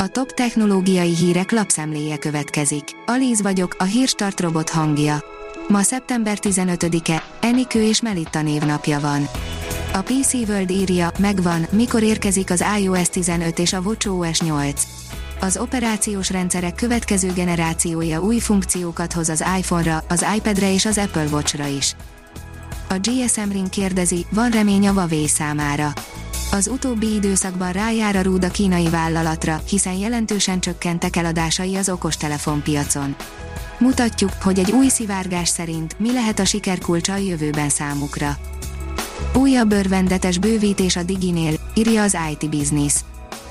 A top technológiai hírek lapszemléje következik. Alíz vagyok, a hírstart robot hangja. Ma szeptember 15-e, Enikő és Melitta névnapja van. A PC World írja, megvan, mikor érkezik az iOS 15 és a WatchOS 8. Az operációs rendszerek következő generációja új funkciókat hoz az iPhone-ra, az iPad-re és az Apple Watch-ra is. A GSM Ring kérdezi, van remény a Huawei számára. Az utóbbi időszakban rájár a rúd a kínai vállalatra, hiszen jelentősen csökkentek eladásai az okostelefonpiacon. Mutatjuk, hogy egy új szivárgás szerint mi lehet a sikerkulcsa a jövőben számukra. Újabb örvendetes bővítés a Diginél, írja az IT Business.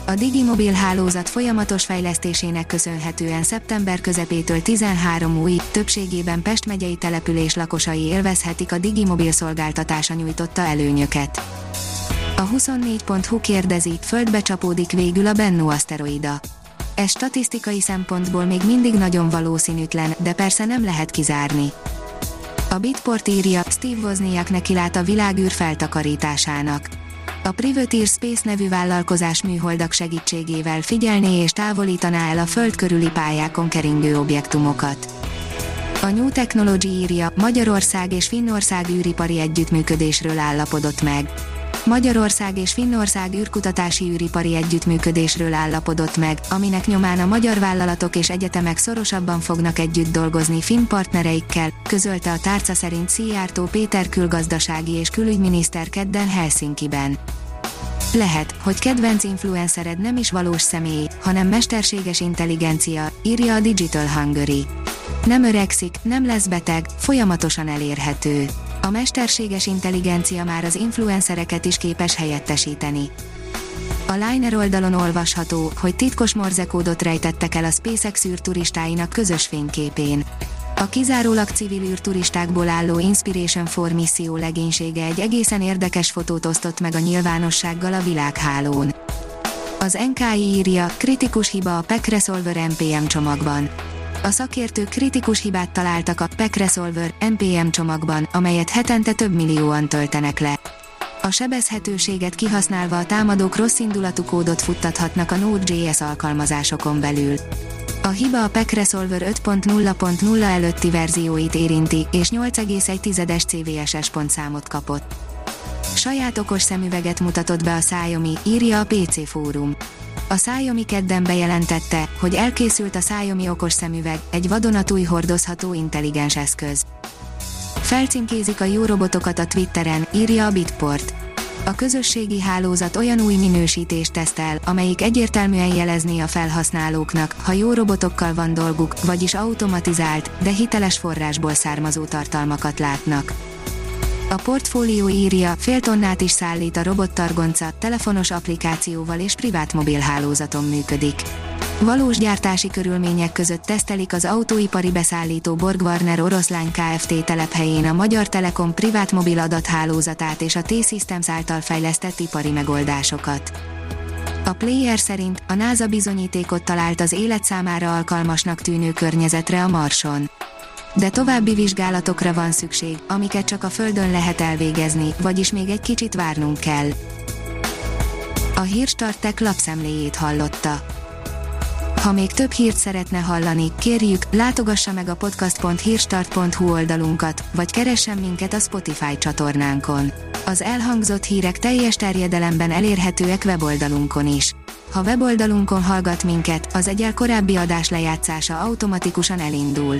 A Digimobil hálózat folyamatos fejlesztésének köszönhetően szeptember közepétől 13 új, többségében Pest megyei település lakosai élvezhetik a Digimobil szolgáltatása nyújtotta előnyöket. A 24.hu kérdezi, földbe csapódik végül a Bennu aszteroida. Ez statisztikai szempontból még mindig nagyon valószínűtlen, de persze nem lehet kizárni. A Bitport írja, Steve Wozniak nekilát a világűr feltakarításának. A Privateer Space nevű vállalkozás műholdak segítségével figyelné és távolítaná el a föld körüli pályákon keringő objektumokat. A New Technology írja, Magyarország és Finnország űripari együttműködésről állapodott meg. Magyarország és Finnország űrkutatási űripari együttműködésről állapodott meg, aminek nyomán a magyar vállalatok és egyetemek szorosabban fognak együtt dolgozni finn partnereikkel, közölte a tárca szerint Szijjártó Péter külgazdasági és külügyminiszter kedden Helsinki-ben. Lehet, hogy kedvenc influencered nem is valós személy, hanem mesterséges intelligencia, írja a Digital Hungary. Nem öregszik, nem lesz beteg, folyamatosan elérhető a mesterséges intelligencia már az influencereket is képes helyettesíteni. A Liner oldalon olvasható, hogy titkos morzekódot rejtettek el a SpaceX űrturistáinak közös fényképén. A kizárólag civil űrturistákból álló Inspiration 4 misszió legénysége egy egészen érdekes fotót osztott meg a nyilvánossággal a világhálón. Az NKI írja, kritikus hiba a PEC Resolver NPM csomagban a szakértők kritikus hibát találtak a PEC Resolver NPM csomagban, amelyet hetente több millióan töltenek le. A sebezhetőséget kihasználva a támadók rossz indulatú kódot futtathatnak a Node.js alkalmazásokon belül. A hiba a PEC Resolver 5.0.0 előtti verzióit érinti, és 8,1-es CVSS pontszámot kapott. Saját okos szemüveget mutatott be a Xiaomi, írja a PC Fórum. A Xiaomi kedden bejelentette, hogy elkészült a Xiaomi okos szemüveg, egy vadonatúj hordozható intelligens eszköz. Felcímkézik a jó robotokat a Twitteren, írja a Bitport. A közösségi hálózat olyan új minősítést tesztel, amelyik egyértelműen jelezné a felhasználóknak, ha jó robotokkal van dolguk, vagyis automatizált, de hiteles forrásból származó tartalmakat látnak. A portfólió írja, fél tonnát is szállít a robottargonca, telefonos applikációval és privát mobilhálózaton működik. Valós gyártási körülmények között tesztelik az autóipari beszállító Borg Warner oroszlány Kft. telephelyén a Magyar Telekom privát mobil adathálózatát és a T-Systems által fejlesztett ipari megoldásokat. A player szerint a NASA bizonyítékot talált az élet számára alkalmasnak tűnő környezetre a Marson de további vizsgálatokra van szükség, amiket csak a Földön lehet elvégezni, vagyis még egy kicsit várnunk kell. A Hírstartek lapszemléjét hallotta. Ha még több hírt szeretne hallani, kérjük, látogassa meg a podcast.hírstart.hu oldalunkat, vagy keressen minket a Spotify csatornánkon. Az elhangzott hírek teljes terjedelemben elérhetőek weboldalunkon is. Ha weboldalunkon hallgat minket, az egyel korábbi adás lejátszása automatikusan elindul.